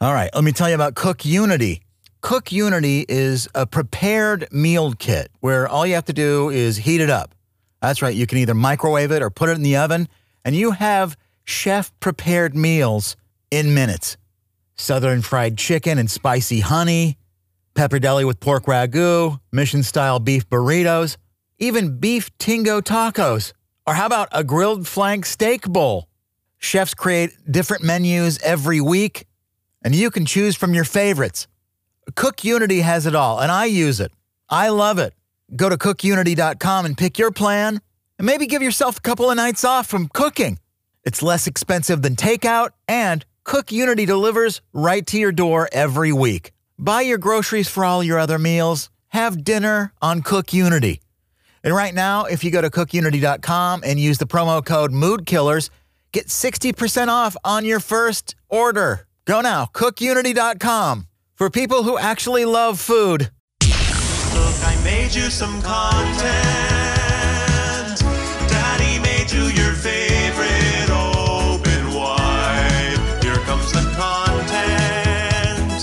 All right, let me tell you about Cook Unity. Cook Unity is a prepared meal kit where all you have to do is heat it up. That's right, you can either microwave it or put it in the oven, and you have chef prepared meals in minutes. Southern fried chicken and spicy honey, pappardelle with pork ragu, mission style beef burritos, even beef tinga tacos. Or how about a grilled flank steak bowl? Chefs create different menus every week, and you can choose from your favorites. Cook Unity has it all, and I use it. I love it. Go to cookunity.com and pick your plan, and maybe give yourself a couple of nights off from cooking. It's less expensive than takeout, and Cook Unity delivers right to your door every week. Buy your groceries for all your other meals. Have dinner on Cook Unity. And right now, if you go to cookunity.com and use the promo code MoodKillers, get 60% off on your first order. Go now, cookunity.com. For people who actually love food. Look, I made you some content. Daddy made you your favorite open wide. Here comes the content.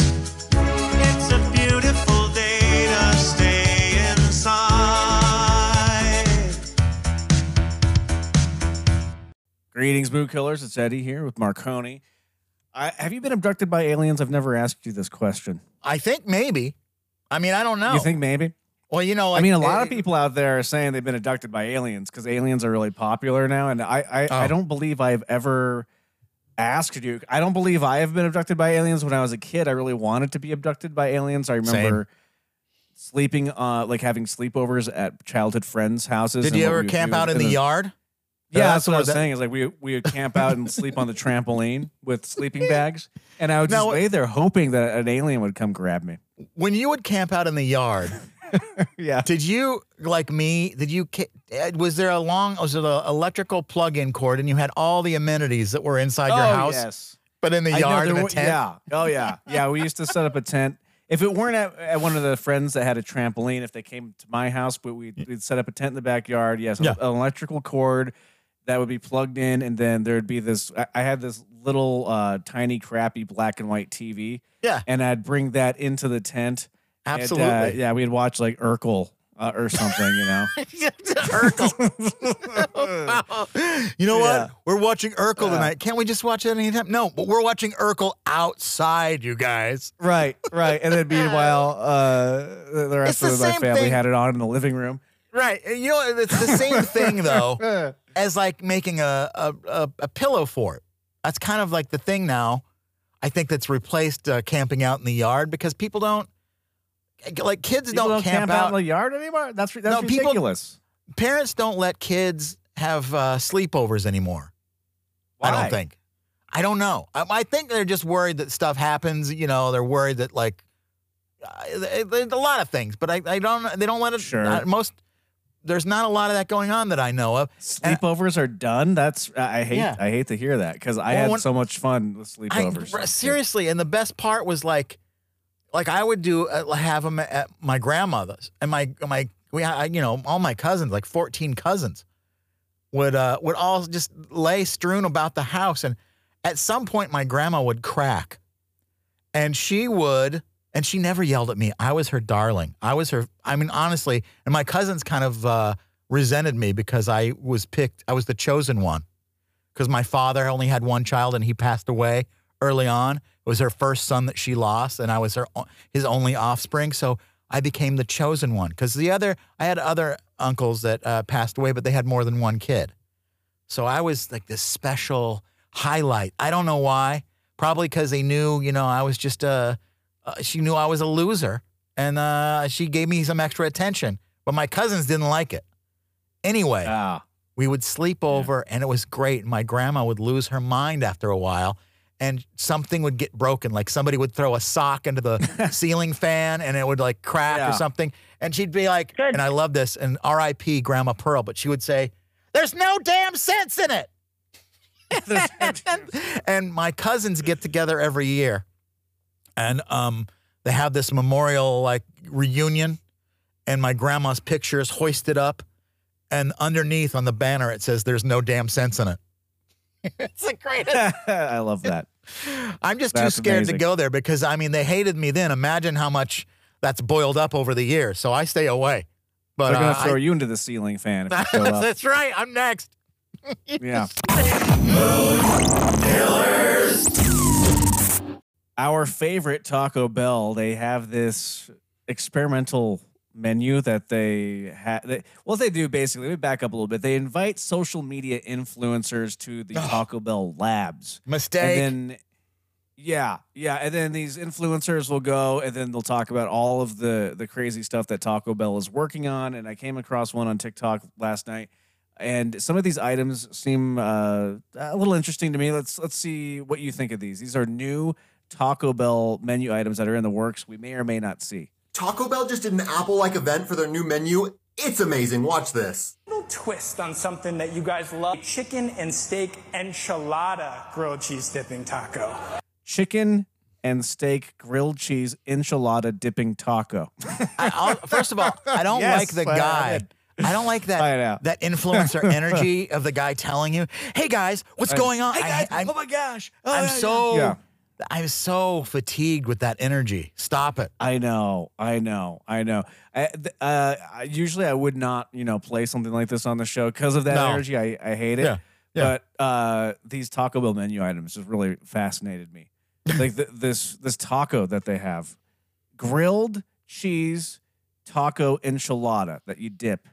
It's a beautiful day to stay inside. Greetings, Mood Killers. It's Eddie here with Marconi. I, have you been abducted by aliens? I've never asked you this question. I think maybe. I mean, I don't know. You think maybe? Well, you know, like, I mean, a lot eh, of people out there are saying they've been abducted by aliens because aliens are really popular now, and I I, I Oh. don't believe I've ever asked you. I don't believe I have been abducted by aliens. When I was a kid, I really wanted to be abducted by aliens. I remember sleeping, uh, like having sleepovers at childhood friends' houses. Did you ever camp out in the yard? Yeah, That's what I was saying. Is like we we would camp out and sleep on the trampoline with sleeping bags, and I would just Now- lay there hoping that an alien would come grab me. When you would camp out in the yard, Yeah. did you, like me, did you, ca- eh, was there a long, was it an electrical plug in cord and you had all the amenities that were inside your oh house, yes. but in the I know, yard there in a were- tent? Yeah. Oh yeah. Yeah. We used to set up a tent. If it weren't at, at one of the friends that had a trampoline, if they came to my house, but we'd, we'd set up a tent in the backyard. Yes, Yeah. an electrical cord that would be plugged in, and then there'd be this. I, I had this little uh, tiny, crappy black and white TV, Yeah, and I'd bring that into the tent. and, uh, absolutely. yeah, we'd watch like Urkel uh, or something, you know. Urkel. you know Yeah. what? We're watching Urkel tonight. Can't we just watch it anytime? No, but we're watching Urkel outside, you guys. right, right. And then meanwhile, uh, the the rest the of my family thing. had it on in the living room. Right. You know, it's the same thing though as like making a, a, a, a pillow fort. That's kind of like the thing now. I think that's replaced uh, camping out in the yard because people don't like kids People don't, camp, out. in the yard anymore. That's that's No, people- Parents don't let kids have uh, sleepovers anymore. Why? I don't think. I don't know. I, I think they're just worried that stuff happens. You know, they're worried that like uh, a lot of things, but I, I don't. They don't let it. Sure. uh, most there's not a lot of that going on that I know of. Sleepovers are done. That's I I hate. Yeah. I hate to hear that because I Well, had when- so much fun with I, sleepovers. seriously, and the best part was like, like I would do uh, have them at my grandmother's, and my my we I, you know all my cousins, like fourteen cousins, would uh would all just lay strewn about the house, and at some point my grandma would crack, and she would. And she never yelled at me. I was her darling. I was her. I mean, honestly, and my cousins kind of uh, resented me because I was picked. I was the chosen one because my father only had one child and he passed away early on. It was her first son that she lost, and I was her his only offspring. So I became the chosen one because the other I had other uncles that uh, passed away, but they had more than one kid. So I was like this special highlight. I don't know why. Probably because they knew, you know, I was just a. Uh, she knew I was a loser, and uh, she gave me some extra attention. But my cousins didn't like it. Anyway, ah, we would sleep over and it was great. My grandma would lose her mind after a while and something would get broken. Like somebody would throw a sock into the ceiling fan and it would like crack Yeah. or something. And she'd be like, Good. and I love this, and RIP Grandma Pearl, but she would say, There's no damn sense in it. and my cousins get together every year and um, they have this memorial like reunion and my grandma's picture is hoisted up and underneath on the banner it says there's no damn sense in it it's the greatest I love that. I'm just too scared amazing. to go there because I mean they hated me then. Imagine how much that's boiled up over the years. So I stay away. But They're gonna uh, throw I- you into the ceiling fan if you show up. that's right. I'm next. Yeah. Our favorite Taco Bell, they have this experimental menu that they have. They, what they do basically, let me back up a little bit. They invite social media influencers to the Taco Bell labs. Mistake. And then, yeah, yeah, and then these influencers will go and then they'll talk about all of the the crazy stuff that Taco Bell is working on. And I came across one on TikTok last night, and some of these items seem uh, a little interesting to me. Let's let's see what you think of these. These are new Taco Bell menu items that are in the works. We may or may not see. Taco Bell just did an Apple like event for their new menu. It's amazing. Watch this. little twist on something that you guys love chicken and steak enchilada grilled cheese dipping taco. Chicken and steak grilled cheese enchilada dipping taco. I, first of all, I don't Yes, like the I guy. I don't like that out. that influencer energy of the guy telling you, "Hey guys, what's going on?" I, I'm, oh my gosh. I'm oh, so Yeah. I'm so fatigued with that energy. Stop it. I know, I know, I know. I, uh, usually I would not, you know, play something like this on the show because of that No. energy. I, I hate it. Yeah, yeah. But uh, these Taco Bell menu items just really fascinated me. like th- this this taco that they have, grilled cheese taco enchilada that you dip.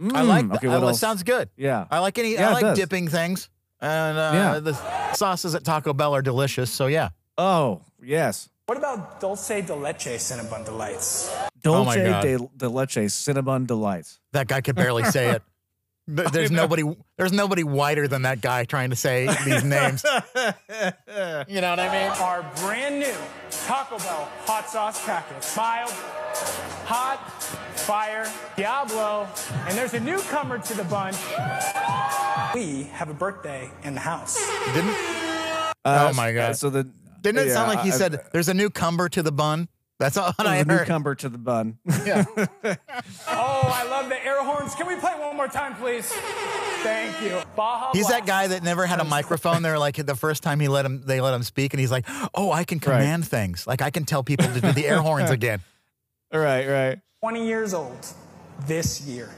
I like Mm, that. Okay, what Uh, else? sounds good. yeah. I like any. Yeah, I like dipping things, and uh, Yeah. the sauces at Taco Bell are delicious. So yeah. Oh yes. What about dulce de leche Cinnabon Delights? Oh my God. de, de leche cinnamon delights. That guy could barely say it. There's nobody. There's nobody whiter than that guy trying to say these names. You know what I mean? Our brand new Taco Bell hot sauce packets. Mild, hot, fire, Diablo, and there's a newcomer to the bunch. We have a birthday in the house. Didn't Uh, Oh, my God. So the didn't it yeah, sound like he I- said there's a new cumber to the bun? That's all I a heard. newcomer to the bun. Oh, I love the air horns. Can we play one more time, please? Thank you. Baja He's that guy that never had a microphone. They're like the first time he let him, they let him speak, and he's like, "Oh, I can command things. Like I can tell people to do the air horns again." right, right. 20 years old this year.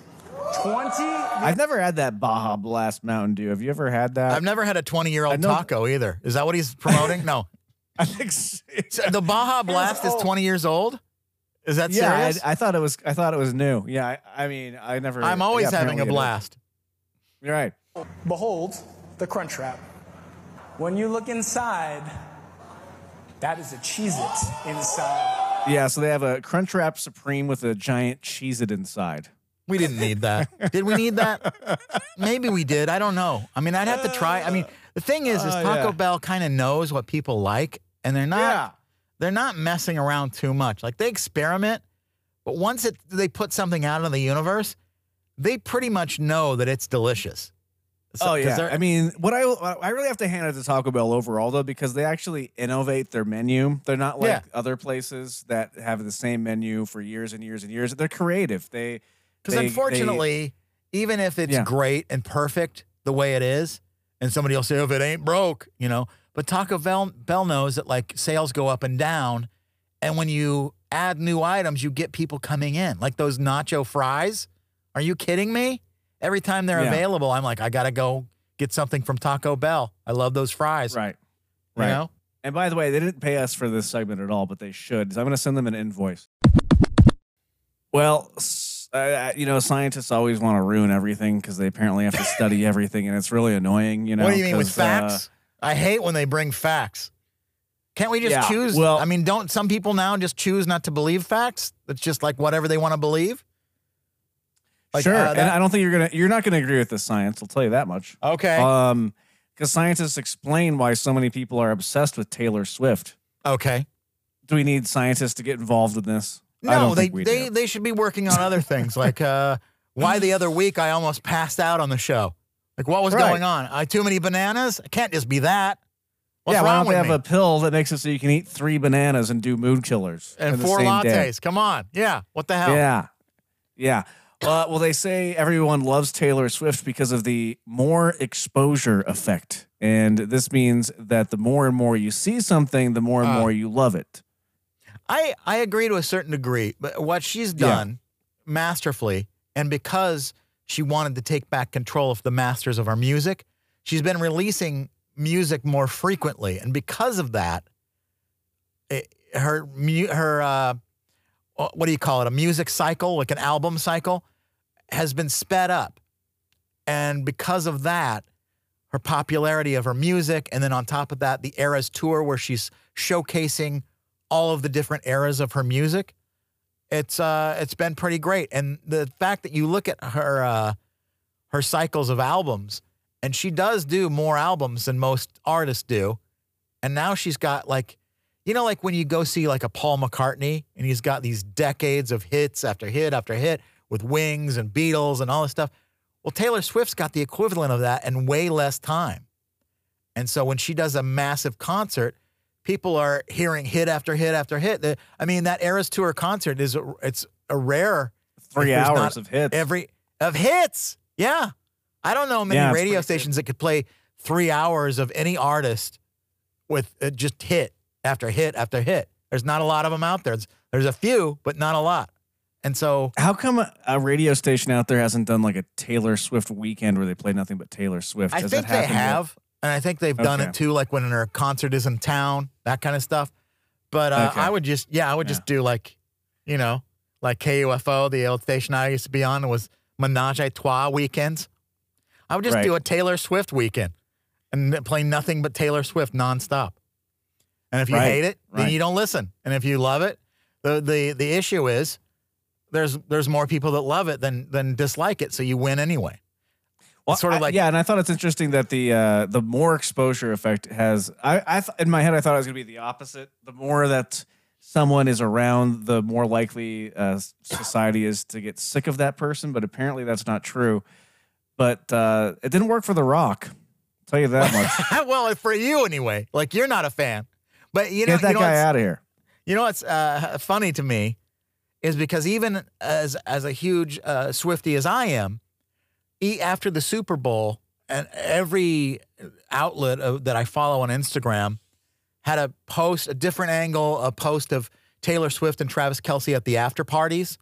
20 I've never had that Baja Blast Mountain Dew. Have you ever had that? I've never had a 20 year old taco either. Is that what he's promoting? No. I think so. So the Baja Blast is 20 years old. Is that yeah, serious? I, I thought it was. I thought it was new. Yeah, I, I mean, I never. I'm always yeah, having a apparently it is. blast. You're right. Behold the Crunch Wrap. When you look inside, that is a Cheez It inside. Yeah, so they have a Crunchwrap Supreme with a giant Cheez It inside. We didn't need that. did we need that? Maybe we did. I don't know. I mean, I'd have to try. I mean, the thing is, is Oh, Taco yeah. Bell kind of knows what people like, and they're not. Yeah. They're not messing around too much. Like they experiment, but once it they put something out in the universe, they pretty much know that it's delicious. So- oh yeah. I mean, what I I really have to hand it to Taco Bell overall though because they actually innovate their menu. They're not like Yeah. other places that have the same menu for years and years and years. They're creative. They Because they- they- unfortunately, even if it's Yeah. great and perfect the way it is, and somebody will say, oh, if it ain't broke, you know, but Taco Bell, Bell knows that like sales go up and down. And when you add new items, you get people coming in. Like those nacho fries. Are you kidding me? Every time they're Yeah. available, I'm like, I got to go get something from Taco Bell. I love those fries. right. You Right. know? And by the way, they didn't pay us for this segment at all, but they should. So I'm going to send them an invoice. Well, s- uh, you know, scientists always want to ruin everything because they apparently have to study everything, and it's really annoying. You know, what do you mean with uh, facts? I hate when they bring facts. Can't we just Yeah, choose? well- I mean, don't some people now just choose not to believe facts? It's just like whatever they want to believe. Like, sure, uh, and I don't think you're gonna you're not gonna agree with the science. I'll tell you that much. Okay. Um, because scientists explain why so many people are obsessed with Taylor Swift. okay. Do we need scientists to get involved in this? No, they they do. they should be working on other things. like uh, why the other week I almost passed out on the show. Like what was Right. going on? I too many bananas? It can't just be that. What's yeah, why don't with have me? a pill that makes it so you can eat three bananas and do mood killers and four lattes. day? Come on. Yeah. What the hell? Yeah, yeah. Uh, well, they say everyone loves Taylor Swift because of the more exposure effect. And this means that the more and more you see something, the more and Uh. more you love it. I I agree to a certain degree, but what she's Yeah. done masterfully, and because she wanted to take back control of the masters of our music, she's been releasing music more frequently, and because of that, it, her her uh, what do you call it? A music cycle, like an album cycle, has been sped up, and because of that, her popularity of her music, and then on top of that, the Eras tour where she's showcasing all of the different eras of her music. It's uh it's been pretty great. And the fact that you look at her uh her cycles of albums and she does do more albums than most artists do. And now she's got like you know like when you go see like a Paul McCartney and he's got these decades of hits after hit after hit with Wings and Beatles and all this stuff. Well, Taylor Swift's got the equivalent of that in way less time. And so when she does a massive concert, people are hearing hit after hit after hit. The- I mean, that Eras Tour concert is a, it's a rare Three hours of hits. every of hits. Yeah, I don't know many Yeah, radio pretty good. stations that could play three hours of any artist with uh, just hit after hit after hit. There's not a lot of them out there. There's, there's a few, but not a lot. And so How come a, radio station out there hasn't done like a Taylor Swift weekend where they play nothing but Taylor Swift? I Has think that they happened yet? And I think they've done Okay. it too, like when her concert is in town, that kind of stuff. But uh, Okay. I would just, yeah, I would just do like, you know, like KUFO, the old station I used to be on, was Menage a Trois weekends. I would just Right. do a Taylor Swift weekend and play nothing but Taylor Swift nonstop. And if you Right, hate it, then right. you don't listen. And if you love it, the the the issue is there's there's more people that love it than than dislike it, so you win anyway. Well, sort of I- like- yeah, and I thought it's interesting that the uh, the more exposure effect has. I, I th- in my head I thought it was going to be the opposite. The more that someone is around, the more likely uh, society is to get sick of that person. But apparently that's not true. But uh, it didn't work for The Rock. I'll tell you that much. well, for you anyway. Like you're not a fan, but you know, Get that you know guy out of here. You know what's uh, funny to me is because even as as a huge uh, Swifty as I am, after the Super Bowl, and every outlet of, that I follow on Instagram had a post, a different angle, a post of Taylor Swift and Travis Kelce at the after parties,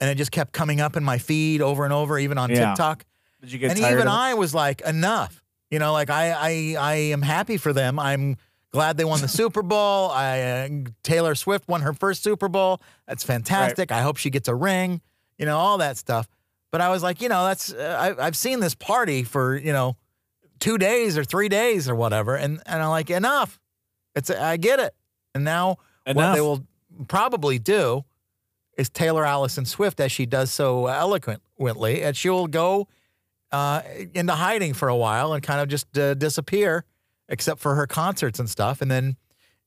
and it just kept coming up in my feed over and over, even on Yeah. TikTok Did you get and even? I was like, enough. You know, like I, I, I am happy for them. I'm glad they won the Super Bowl. I, uh, Taylor Swift won her first Super Bowl. That's fantastic. I hope she gets a ring. You know, all that stuff. But I was like, you know, that's uh, I, I've seen this party for you know two days or three days or whatever, and and I'm like, enough. It's I get it. And now what they will probably do is Taylor Allison Swift, as she does so eloquently, and she'll go uh, into hiding for a while and kind of just uh, disappear, except for her concerts and stuff. And then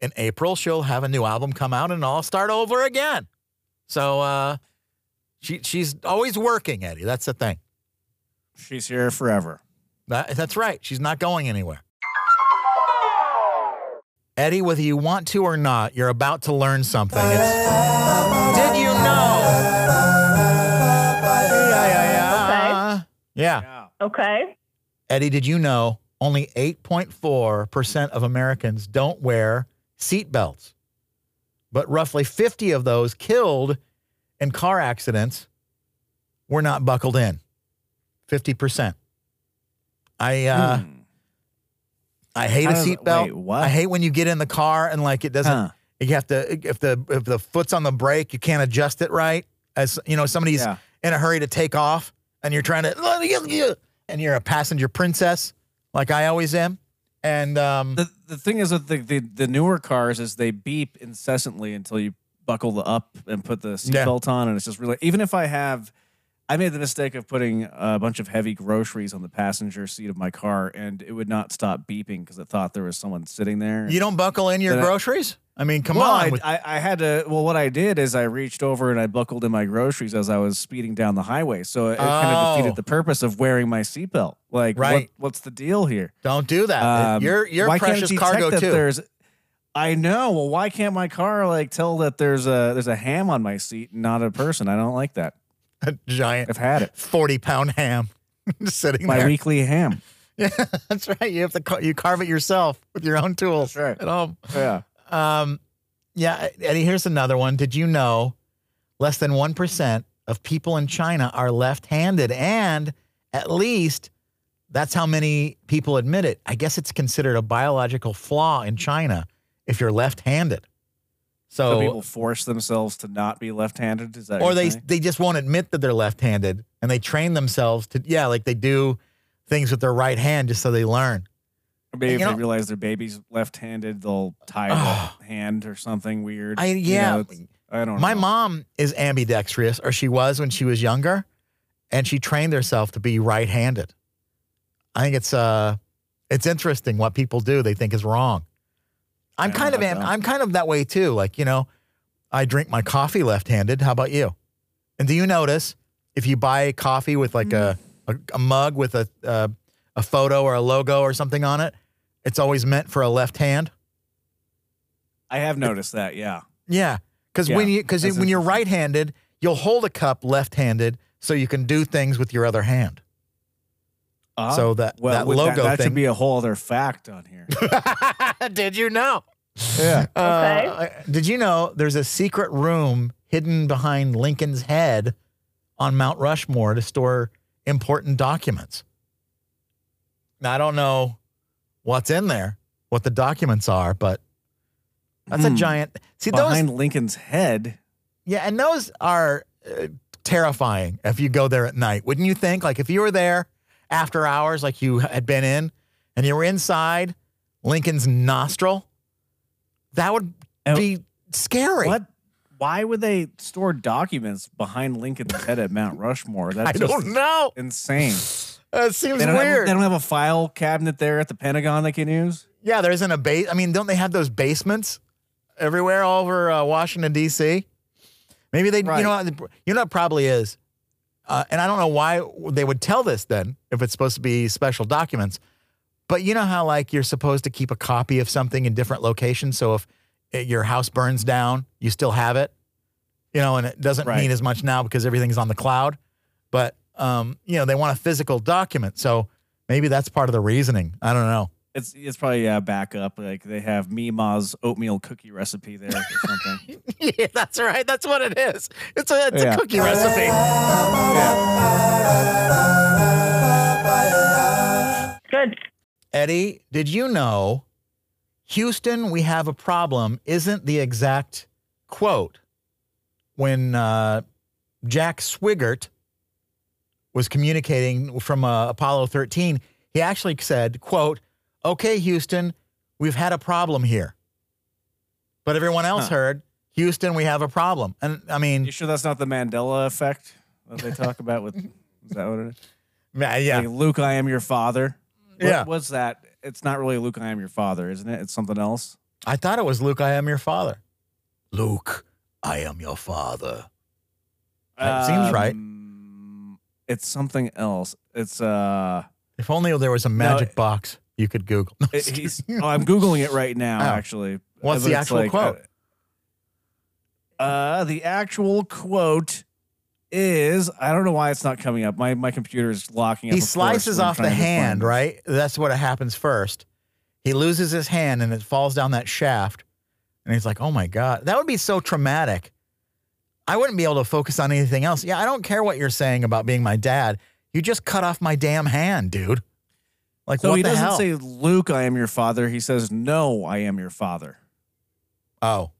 in April, she'll have a new album come out and all start over again. So uh, she she's always working, Eddie. That's the thing. She's here forever. That, that's right. She's not going anywhere. Eddie, whether you want to or not, you're about to learn something. It's, did you know? Yeah, yeah, yeah. Yeah. Yeah. Okay. Eddie, did you know only 8.4% of Americans don't wear seatbelts? But roughly 50 of those killed in car accidents were not buckled in. 50%. I uh, Hmm. I hate How a seatbelt. I hate when you get in the car and like it doesn't Huh. you have to if the if the foot's on the brake, you can't adjust it right. As you know, somebody's Yeah. in a hurry to take off and you're trying to and you're a passenger princess like I always am. And um The the thing is with the, the the newer cars is they beep incessantly until you buckle the up and put the Yeah. seatbelt on, and it's just really even if I have. I made the mistake of putting a bunch of heavy groceries on the passenger seat of my car, and it would not stop beeping because it thought there was someone sitting there. you don't buckle in your Then groceries? I mean, come well, on. I, I, I had to. Well, what I did is I reached over and I buckled in my groceries as I was speeding down the highway. So it, kind of Oh. defeated the purpose of wearing my seatbelt. Like, what- Right. what's the deal here? don't do that. Um, you're you're it precious cargo too. There's, I know. Well, why can't my car like tell that there's a there's a ham on my seat, and not a person? I don't like that. A giant I've had it. 40 pound ham sitting My there. weekly ham. Yeah, that's right. You have to ca- you carve it yourself with your own tools That's right. at home. Yeah. Um, yeah, Eddie. Here's another one. Did you know less than one percent of people in China are left-handed, and at least that's how many people admit it. I guess it's considered a biological flaw in China if you're left-handed. So So, people force themselves to not be left-handed. Is that? or they saying? they just won't admit that they're left-handed, and they train themselves to yeah, like they do things with their right hand just so they learn. Or maybe you if know- they realize their baby's left-handed, they'll tie Oh. the hand or something weird. I You yeah. know, I don't. My know. mom is ambidextrous, or she was when she was younger, and she trained herself to be right-handed. I think it's uh, it's interesting what people do they think is wrong. I'm kind of am. I'm kind of that way too. Like you know, I drink my coffee left-handed. How about you? And do you notice if you buy coffee with like a, a a mug with a uh, a photo or a logo or something on it, it's always meant for a left hand? I have noticed that. Yeah. Yeah, because Yeah, when you cuz when you're right-handed, you'll hold a cup left-handed so you can do things with your other hand. Uh, So that well, that with logo that, thing. should be a whole other fact on here. did you know? yeah. Uh, did you know there's a secret room hidden behind Lincoln's head on Mount Rushmore to store important documents? Now I don't know what's in there, what the documents are, but that's a Hmm. giant. See those Behind Lincoln's head. Yeah, and those are uh, terrifying if you go there at night. Wouldn't you think? Like if you were there after hours, like you had been in, and you were inside Lincoln's nostril, that would Oh, be scary. What? Why would they store documents behind Lincoln's head at Mount Rushmore? That's I don't know. insane. That seems They don't, have, weird. they don't have a file cabinet there at the Pentagon they can use. yeah, there isn't a base. I mean, don't they have those basements everywhere all over uh, Washington D.C.? Maybe they. You know. what- You know. What probably is. Uh, and I don't know why they would tell this then if it's supposed to be special documents. But you know how like you're supposed to keep a copy of something in different locations, so if it, your house burns down, you still have it. You know, and it doesn't Right. mean as much now because everything's on the cloud. But um, you know, they want a physical document, so maybe that's part of the reasoning. I don't know. It's it's probably yeah backup. Like they have Mima's oatmeal cookie recipe there or something. yeah, that's right. That's what it is. It's a it's Yeah. a cookie recipe. Good. Eddie, did you know Houston, we have a problem isn't the exact quote when uh, Jack Swigert was communicating from uh, Apollo 13. He actually said, quote, okay, Houston, we've had a problem here. But everyone else Huh. heard, Houston, we have a problem. And I mean, You sure that's not the Mandela effect that they talk about? With is that what it is? yeah, Like, Luke, I am your father. What, Yeah. What's that? It's not really Luke, I am your father, isn't it? It's something else. I thought it was Luke, I am your father. Luke, I am your father. That seems right. Um, It's something else. It's uh, If only there was a magic box you could Google. No, he's. oh, I'm googling it right now. Oh. Actually, What's But the actual like, quote? Uh, uh, the actual quote is I don't know why it's not coming up. My my computer is locking up. he slices off the trying to find hand, right? That's what happens first. He loses his hand and it falls down that shaft. And he's like, oh my God. That would be so traumatic. I wouldn't be able to focus on anything else. Yeah, I don't care what you're saying about being my dad. You just cut off my damn hand, dude. Like, So what he the doesn't hell? say Luke, I am your father. He says No, I am your father. oh,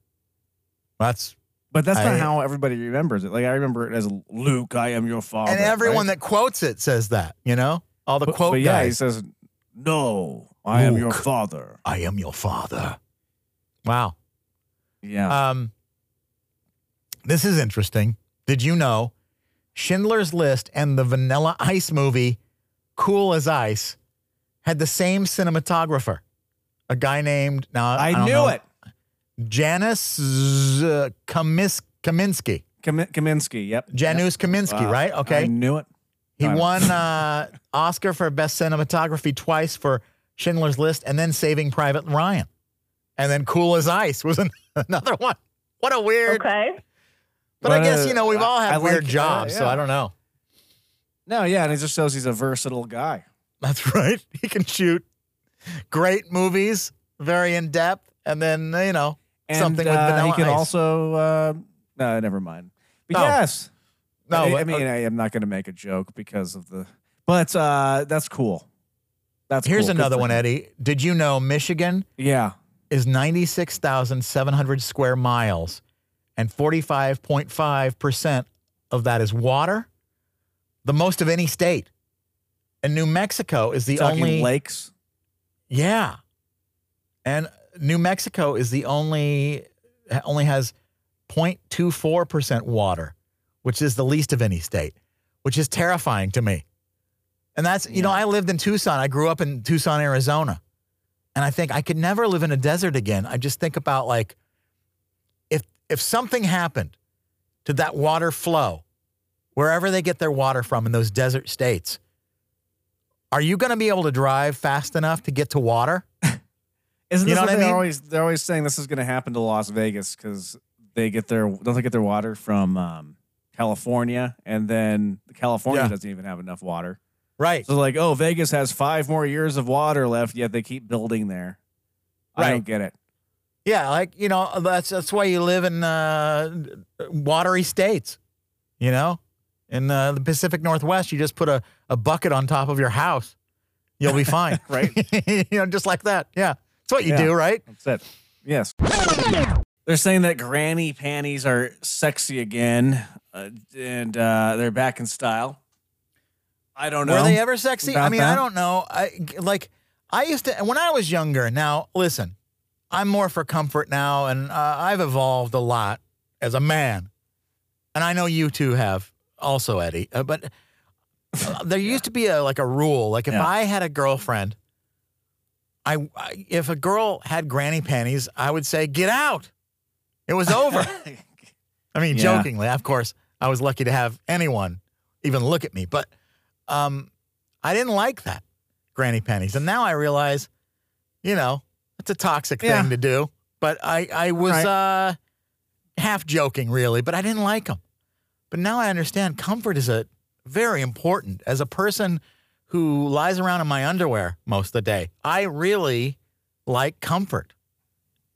that's. But that's I- not how everybody remembers it. Like I remember it as Luke, I am your father. and everyone right? that quotes it says that, you know? All the But, quote but yeah, he guys. says No, I am your father. I am your father. Wow. Yeah. Um, this is interesting. Did you know Schindler's List and the Vanilla Ice movie Cool as Ice had the same cinematographer? A guy named now I, don't knew know, it. Janusz Z- Kamis- Kaminski. Kam- Kaminsky. Yep. Janusz Kaminski, Wow. right? Okay, I knew it. He I know. won uh, Oscar for best cinematography twice for Schindler's List and then Saving Private Ryan. And then Cool as Ice was an- another one. What a weird. Okay. But I guess, uh, you know, we've all had I weird like- uh, jobs, so. I don't know. No, yeah, and it just shows he's a versatile guy. That's right. He can shoot great movies, very in depth, and then you know And something with uh, vanilla he can ice. also. Uh, no, never mind. But No. yes. No, I, I mean, I am not going to make a joke because of the. But uh, that's cool. That's Here's cool. Another one. Eddie. Did you know Michigan Yeah. is 96,700 square miles, and 45.5% of that is water, the most of any state. And New Mexico is the Talking only. lakes. Yeah. And New Mexico is the only, only has 0.24% water, which is the least of any state, which is terrifying to me. And that's, you know, I lived in Tucson. I grew up in Tucson, Arizona. And I think I could never live in a desert again. I just think about like if if something happened to that water flow, wherever they get their water from in those desert states, are you going to be able to drive fast enough to get to water? Isn't You this know what I they're mean? always they're always saying this is going to happen to Las Vegas because they get their don't they get their water from um, California and then California Yeah. doesn't even have enough water. Right. So like, oh, Vegas has five more years of water left, yet they keep building there. I don't get it. Yeah, like you know, that's that's why you live in uh, watery states. You know, in uh, the Pacific Northwest, you just put a, a bucket on top of your house, you'll be fine. Right. you know, just like that. Yeah, that's what you Yeah. do, right? That's it. Yes. They're saying that granny panties are sexy again, uh, and uh, they're back in style. I don't know. Were they ever sexy? I mean, I don't know. I like I used to when I was younger. Now, listen, I'm more for comfort now, and uh, I've evolved a lot as a man, and I know you two have also, Eddie. Uh, but uh, there used to be a like a rule. Like if Yeah. I had a girlfriend, I, I if a girl had granny panties, I would say, "Get out." It was over. I mean, Yeah. jokingly, of course, I was lucky to have anyone even look at me, but um, I didn't like that granny panties, and now I realize, you know, it's a toxic Yeah. thing to do. But I, I was Right. uh, half joking, really, but I didn't like them. But now I understand comfort is a very important as a person who lies around in my underwear most of the day. I really like comfort,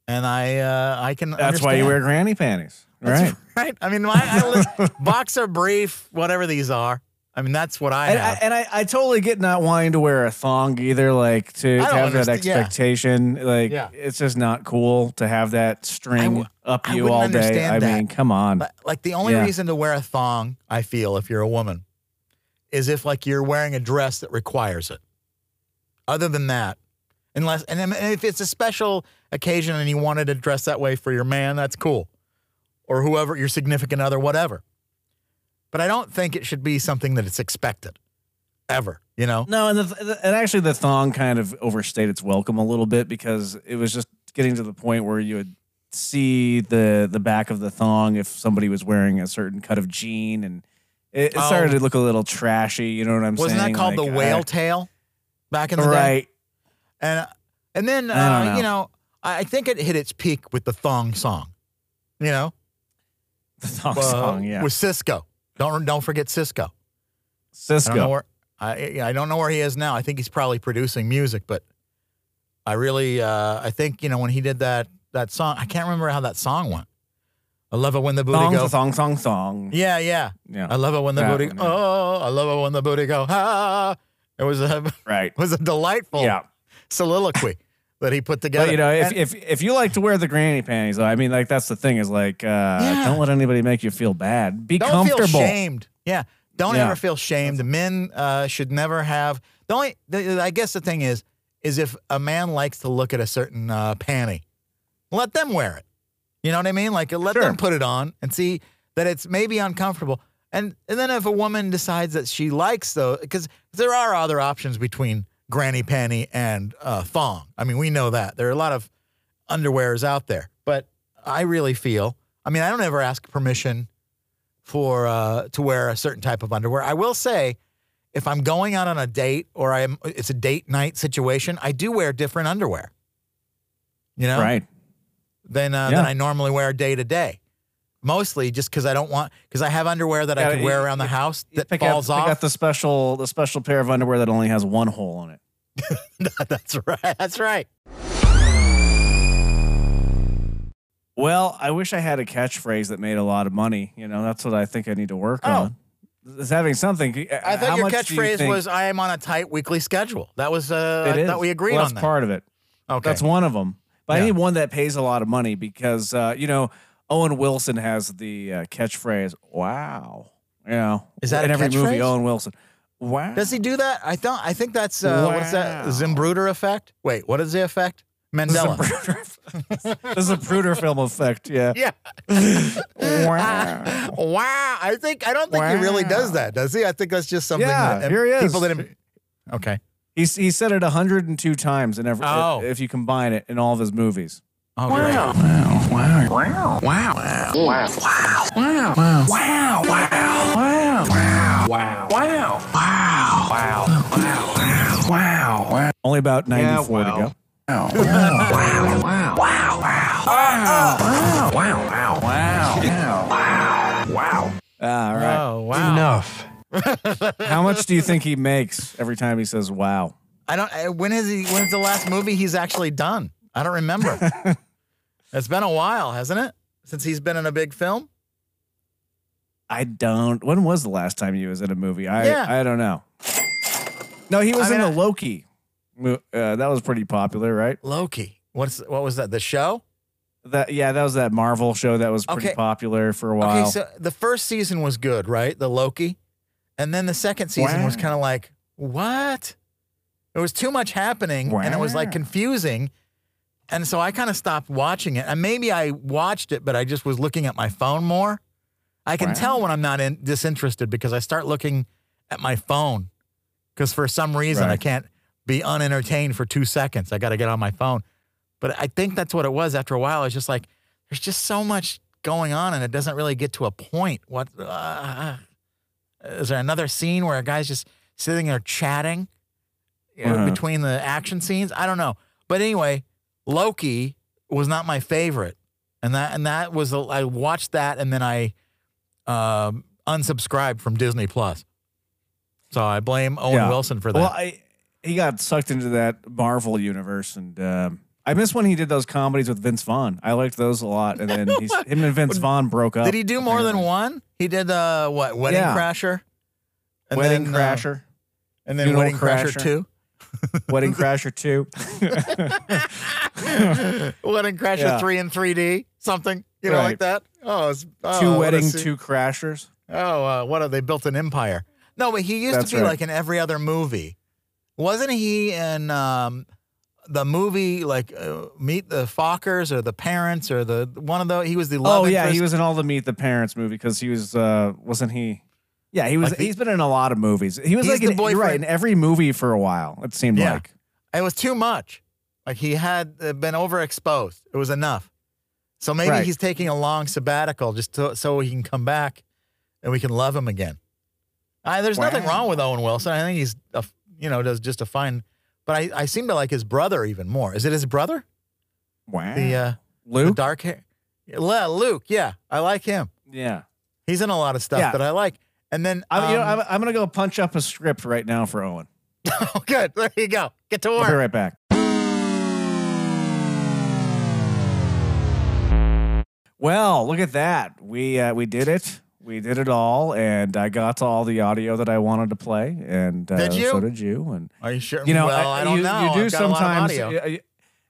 and I, uh, I can. That's why you wear granny panties, That's right? right. I mean, my I li- boxer brief, whatever these are. I mean, that's what I And, I, have. and I, I totally get not wanting to wear a thong either, like to, to have that understand- yeah. expectation. Like Yeah. it's just not cool to have that string w- up I you wouldn't all day. understand I that. mean, come on. But, like the only Yeah. reason to wear a thong, I feel, if you're a woman, is if like you're wearing a dress that requires it. Other than that, unless and then- and if it's a special occasion and you wanted to dress that way for your man, that's cool, or whoever your significant other, whatever. But I don't think it should be something that it's expected, ever. You know. No, and, the, and actually, the thong kind of overstayed its welcome a little bit because it was just getting to the point where you would see the the back of the thong if somebody was wearing a certain cut of jean, and it, it Oh. started to look a little trashy. You know what I'm saying. Wasn't that called Like, the whale I- tail back in the day? right? And and then uh, know. you know, I I think it hit its peak with the thong song. You know, The thong uh, song, yeah. with Sisqo. Don't don't forget Sisqo. I Sisqo. don't where I I don't know where he is now. I think he's probably producing music, but I really uh, I think you know when he did that that song. I can't remember how that song went. I love it when the booty thong, go. song song thong. Yeah, yeah. Yeah. I love it when the That booty. one, yeah. Oh, I love it when the booty go. Ah. It was a Right. was a delightful Yeah. soliloquy that he put together. But you know, if, And- if if you like to wear the granny panties, though, I mean, like that's the thing is like, uh, Yeah. don't let anybody make you feel bad. Be comfortable. don't comfortable. feel shamed. Yeah, don't Yeah. ever feel shamed. Men uh, should never have. The only, the, I guess, the thing is, is if a man likes to look at a certain uh, panty, let them wear it. You know what I mean? Like let Sure. them put it on and see that it's maybe uncomfortable. And and then if a woman decides that she likes though, because there are other options between granny panty and uh, thong. I mean, we know that there are a lot of underwears out there, but I really feel. I mean, I don't ever ask permission for uh, to wear a certain type of underwear. I will say, if I'm going out on a date or I'm it's a date night situation, I do wear different underwear. You know, Right. Than uh, Yeah. than I normally wear day to day. Mostly just because I don't want because I have underwear that I can wear around the you- house that falls off. I got the special the special pair of underwear that only has one hole in it. That's right. That's right. Well, I wish I had a catchphrase that made a lot of money. You know, that's what I think I need to work Oh. on. Is having something. I thought your catchphrase was "I am on a tight weekly schedule." That was uh, I thought we agreed well, on that's that. part of it. okay. That's one of them. But I need one that pays a lot of money because uh, you know Owen Wilson has the uh, catchphrase "Wow." You know, Is that in every movie? Owen Wilson. Wow. Does he do that? I don't. I think that's uh, what's that? Wow. Zimbruder effect. Wait, what is the effect? Mandela. this is a Pruder film effect. Yeah. yeah. wow. Wow. I think I don't think he really does that, does he? I think that's just something. Yeah, that, here he is. People didn't. Okay. He's he said it 102 times in every Oh. if you combine it in all of his movies. Oh, great. Only about 94 to go. Wow. Wow. Wow. Wow. Wow. Wow. Wow. Wow. Wow. Wow. Wow. All right. Oh, wow. Enough. How much do you think he makes every time he says wow? I don't. uh, When is he? When's the last movie he's actually done? I don't remember. it's been a while, hasn't it? Since he's been in a big film. I don't. When was the last time he was in a movie? I Yeah. I don't know. No, he was I in mean, the Loki. Uh, that was pretty popular, right? Loki. What's what was that? The show? That yeah, that was that Marvel show that was pretty Okay. popular for a while. Okay, so the first season was good, right? The Loki, and then the second season was kind of like what? It was too much happening, and it was like confusing. And so I kind of stopped watching it. And maybe I watched it, but I just was looking at my phone more. I can Wow. tell when I'm not in, disinterested because I start looking at my phone. Because for some reason I can't be unentertained for two seconds. I got to get on my phone. But I think that's what it was. After a while, it's just like there's just so much going on, and it doesn't really get to a point. What uh, is there another scene where a guy's just sitting there chatting Uh-huh. between the action scenes? I don't know. But anyway, Loki was not my favorite, and that and that was I watched that, and then I um, unsubscribed from Disney Plus. So I blame Owen Yeah. Wilson for that. Well, I he got sucked into that Marvel universe, and um, I miss when he did those comedies with Vince Vaughn. I liked those a lot, and then he's, him and Vince Vaughn broke up. Did he do more than one? He did uh what Wedding Yeah. Crasher, and Wedding then, uh, Crasher, and then Funeral Wedding Crasher Crasher. two. Wedding Crasher two. Wedding Crasher Yeah. three in three D, something you know like that. Oh, it's, oh two wedding, two crashers. Oh, uh, what are they built an empire? No, but he used That's to be right. like in every other movie, wasn't he? In um, the movie like uh, Meet the Fockers or the Parents or the one of those. He was the love Oh yeah, interest. he was in all the Meet the Parents movie because he was uh wasn't he? Yeah, he was. Like the- he's been in a lot of movies. He was like the in, right boyfriend- in every movie for a while. It seemed Yeah. like. It was too much. Like he had uh, been overexposed. It was enough. So maybe Right. he's taking a long sabbatical just to, so he can come back and we can love him again. I, there's nothing wrong with Owen Wilson. I think he's, a, you know, does just a fine. But I, I seem to like his brother even more. Is it his brother? Wow. The uh, the Luke. dark hair. Luke. Yeah, I like him. yeah. He's in a lot of stuff Yeah. that I like. And then, I'm, you know, um, I'm, I'm gonna go punch up a script right now for Owen. oh, good. There you go. Get to work. I'll be right back. Well, look at that. We uh, we did it. We did it all, and I got to all the audio that I wanted to play, and uh, Did you? so did you. And Are you sure? you know, well, I, don't you, know. You do I've got a lot of sometimes.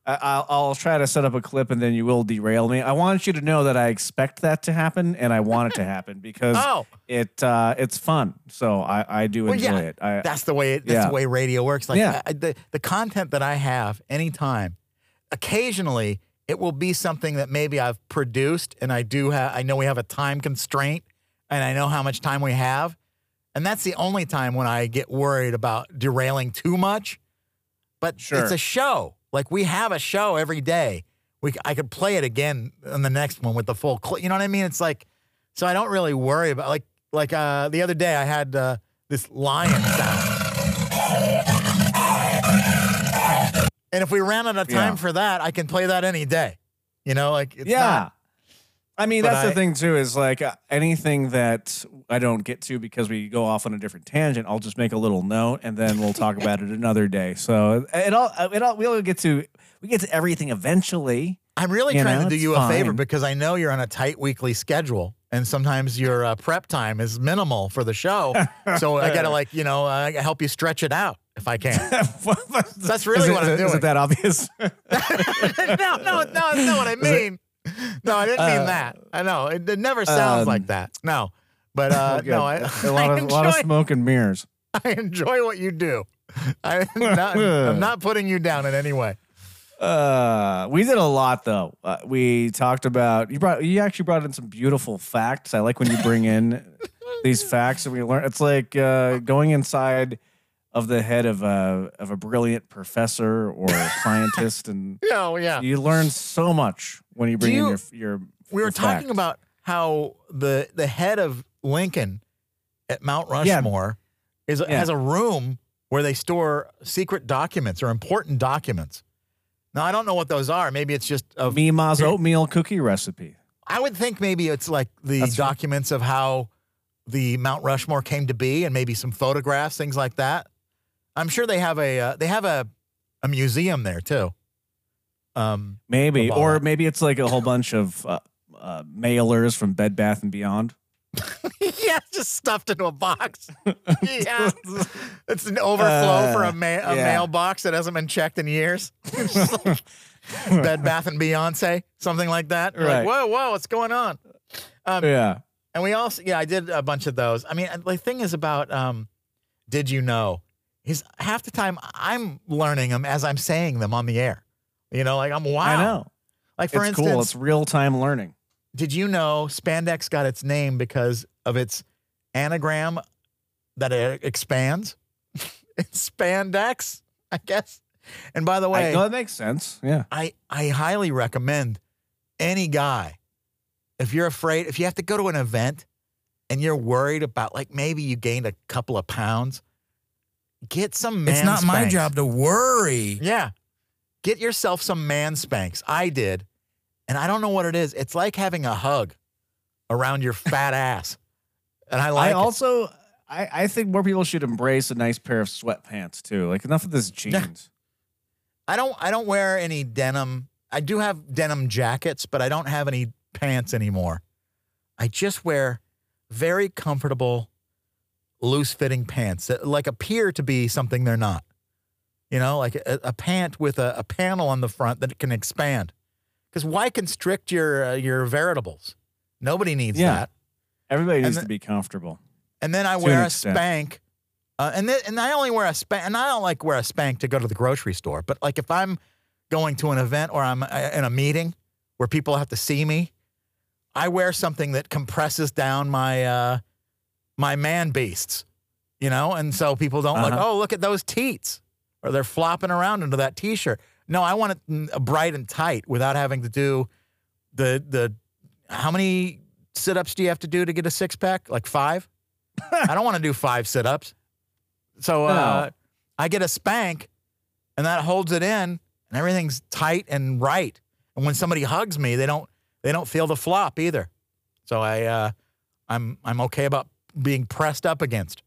Audio. I, I, I'll, I'll try to set up a clip, and then you will derail me. I want you to know that I expect that to happen, and I want it to happen because Oh. it uh, it's fun. So I, I do Well, enjoy yeah, it. I, that's the way it, that's yeah. the way radio works. Like Yeah. I- the the content that I have anytime, occasionally it will be something that maybe I've produced and I do have. I know we have a time constraint and I know how much time we have, and that's the only time when I get worried about derailing too much. But Sure. it's a show. Like we have a show every day. We I could play it again on the next one with the full clip. You know what I mean? It's like so I don't really worry about like like uh the other day I had uh, this lion sound. And if we ran out of time Yeah. for that, I can play that any day. You know, like it's yeah. not- I mean, But that's I- the thing too. Is like uh, anything that I don't get to because we go off on a different tangent. I'll just make a little note, and then we'll talk about it another day. So it all, it all, we'll get to we get to everything eventually. I'm really You trying know, to do you a favor because I know you're on a tight weekly schedule, and sometimes your uh, prep time is minimal for the show. so I got to like you know uh, help you stretch it out if I can. that's really what I'm Is doing. it that obvious? no, no, no, that's not what I mean. No, I didn't mean Uh, that. I know it, it never sounds um, like that. No, but uh, Okay. no, I, a lot I of, a lot of smoke and mirrors. I enjoy what you do. I'm not, I'm not putting you down in any way. Uh, we did a lot though. Uh, we talked about you brought you actually brought in some beautiful facts. I like when you bring in these facts and we learn. It's like uh, going inside of the head of a of a brilliant professor or scientist, and Oh yeah. you learn so much when you bring you- in your your. We were your talking facts. about how the the head of Lincoln at Mount Yeah. Rushmore is Yeah. has a room where they store secret documents or important documents. Now I don't know what those are. Maybe it's just of Mima's oatmeal cookie recipe. I would think maybe it's like the That's right. documents of how the Mount Rushmore came to be, and maybe some photographs, things like that. I'm sure they have a uh, they have a a museum there too. Um, Maybe, Of or maybe it's like a whole bunch of uh, uh, mailers from Bed Bath and Beyond. yeah, just stuffed into a box. yeah, it's an overflow for a, ma- a yeah. mailbox that hasn't been checked in years. Like Bed Bath and Beyonce, something like that. You're Right. Like, whoa, whoa, what's going on? Um, Yeah. And we also, yeah, I did a bunch of those. I mean, the thing is about, um, did you know? Is half the time I'm learning them as I'm saying them on the air. You know, like I'm wow. I know. Like for it's instance, cool. It's real time learning. did you know spandex got its name because of its anagram that it expands? it's spandex, I guess. And by the way, I, no, that makes sense. Yeah. I, I highly recommend any guy, if you're afraid, if you have to go to an event and you're worried about like maybe you gained a couple of pounds, get some man It's not my Spanx. job to worry. Yeah. Get yourself some man Spanx. I did. And I don't know what it is. It's like having a hug around your fat ass. And I like I it. also, I, I think more people should embrace a nice pair of sweatpants too. Like enough of this jeans. I don't I don't wear any denim. I do have denim jackets, but I don't have any pants anymore. I just wear very comfortable, loose fitting pants that like appear to be something they're not. You know, like a, a pant with a, a panel on the front that can expand. Because why constrict your uh, your veritables? Nobody needs Yeah. that. Everybody And needs the- to be comfortable. And then I To wear a extent. spank. Uh, and then, and I only wear a spank. And I don't like wear a spank to go to the grocery store. But like if I'm going to an event or I'm uh, in a meeting where people have to see me, I wear something that compresses down my uh, my man beasts. You know, and so people don't like, Uh-huh. oh, look at those teats, or they're flopping around under that t-shirt. No, I want it mm, bright and tight without having to do the the. How many sit-ups do you have to do to get a six pack? Like five. I don't want to do five sit-ups. So uh, No. I get a spank, and that holds it in, and everything's tight and right. And when somebody hugs me, they don't they don't feel the flop either. So I uh, I'm I'm okay about being pressed up against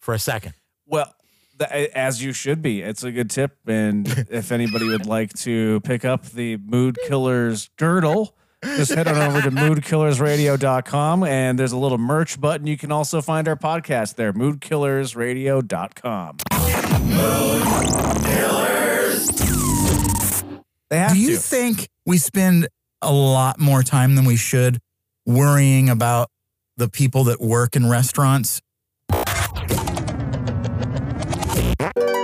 for a second. Well, as you should be. It's a good tip. And if anybody would like to pick up the Mood Killers girdle, just head on over to moodkillersradio.com and there's a little merch button. You can also find our podcast there, moodkillersradio.com. They have Do you to. think we spend a lot more time than we should worrying about the people that work in restaurants Thank you.